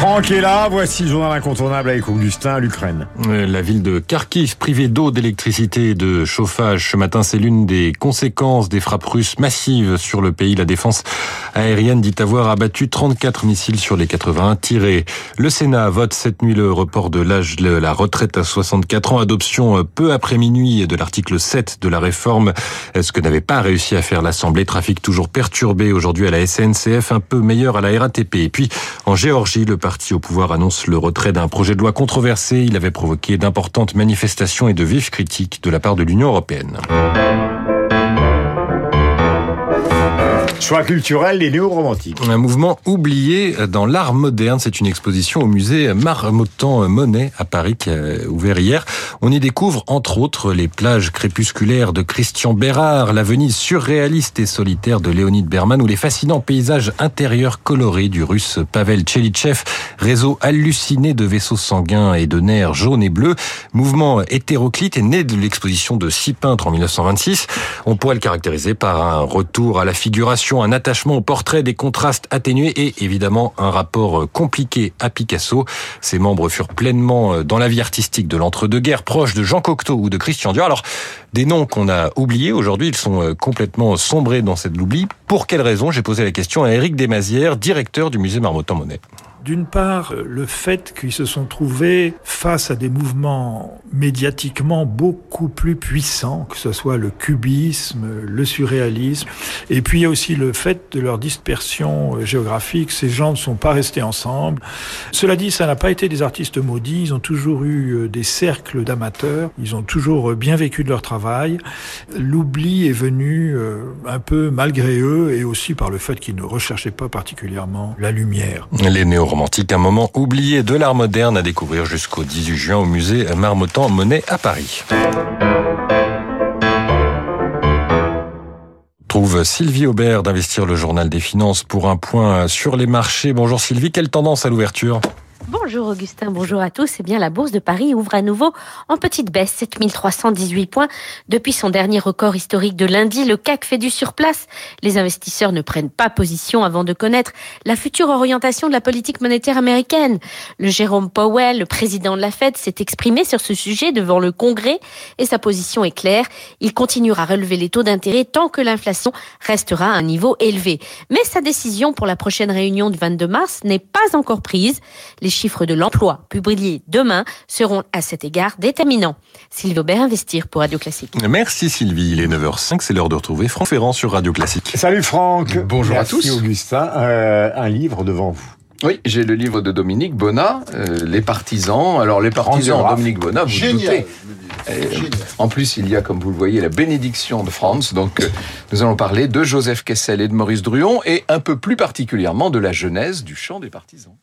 Franck est là, voici le journal incontournable avec Augustin, l'Ukraine. Euh, La ville de Kharkiv, privée d'eau, d'électricité et de chauffage ce matin, c'est l'une des conséquences des frappes russes massives sur le pays. La défense aérienne dit avoir abattu 34 missiles sur les 81 tirés. Le Sénat vote cette nuit le report de l'âge de la retraite à 64 ans, adoption peu après minuit de l'article 7 de la réforme, ce que n'avait pas réussi à faire l'Assemblée. Trafic toujours perturbé aujourd'hui à la SNCF, un peu meilleur à la RATP. Et puis, en Géorgie, le parti au pouvoir annonce le retrait d'un projet de loi controversé. Il avait provoqué d'importantes manifestations et de vives critiques de la part de l'Union européenne. Choix culturel et néo-romantique. Un mouvement oublié dans l'art moderne. C'est une exposition au musée Marmottan-Monet à Paris qui a ouvert hier. On y découvre entre autres les plages crépusculaires de Christian Bérard, la Venise surréaliste et solitaire de Léonide Berman ou les fascinants paysages intérieurs colorés du russe Pavel Tchelitchev, réseau halluciné de vaisseaux sanguins et de nerfs jaunes et bleus. Mouvement hétéroclite est né de l'exposition de six peintres en 1926. On pourrait le caractériser par un retour à la figuration un attachement au portrait, des contrastes atténués et évidemment un rapport compliqué à Picasso. Ses membres furent pleinement dans la vie artistique de l'entre-deux-guerres, proches de Jean Cocteau ou de Christian Dior. Alors, des noms qu'on a oubliés aujourd'hui, ils sont complètement sombrés dans cette oubli. Pour quelle raison? J'ai posé la question à Éric Desmazières, directeur du musée Marmottan-Monet. D'une part, le fait qu'ils se sont trouvés face à des mouvements médiatiquement beaucoup plus puissants, que ce soit le cubisme, le surréalisme, et puis il y a aussi le fait de leur dispersion géographique. Ces gens ne sont pas restés ensemble. Cela dit, ça n'a pas été des artistes maudits. Ils ont toujours eu des cercles d'amateurs. Ils ont toujours bien vécu de leur travail. L'oubli est venu un peu malgré eux et aussi par le fait qu'ils ne recherchaient pas particulièrement la lumière. Romantique, un moment oublié de l'art moderne à découvrir jusqu'au 18 juin au musée Marmottan-Monet à Paris. Trouve Sylvie Aubert d'Investir le Journal des Finances pour un point sur les marchés. Bonjour Sylvie, quelle tendance à l'ouverture? Bonjour Augustin, bonjour à tous. Eh bien, la bourse de Paris ouvre à nouveau en petite baisse, 7318 points. Depuis son dernier record historique de lundi, le CAC fait du surplace. Les investisseurs ne prennent pas position avant de connaître la future orientation de la politique monétaire américaine. Le Jérôme Powell, le président de la Fed, s'est exprimé sur ce sujet devant le Congrès et sa position est claire. Il continuera à relever les taux d'intérêt tant que l'inflation restera à un niveau élevé. Mais sa décision pour la prochaine réunion du 22 mars n'est pas encore prise. Chiffres de l'emploi publiés demain seront à cet égard déterminants. Sylvie Aubert, Investir pour Radio Classique. Merci Sylvie, il est 9h05, c'est l'heure de retrouver Franck Ferrand sur Radio Classique. Salut Franck. Bonjour Merci à tous. Augustin, euh, un livre devant vous. Oui, j'ai le livre de Dominique Bonnat, euh, Les partisans. Alors, les partisans. Dominique Bonnat, vous Génial. doutez. Euh, en plus, il y a, comme vous le voyez, la bénédiction de France. Donc, euh, nous allons parler de Joseph Kessel et de Maurice Druon, et un peu plus particulièrement de la genèse du chant des partisans.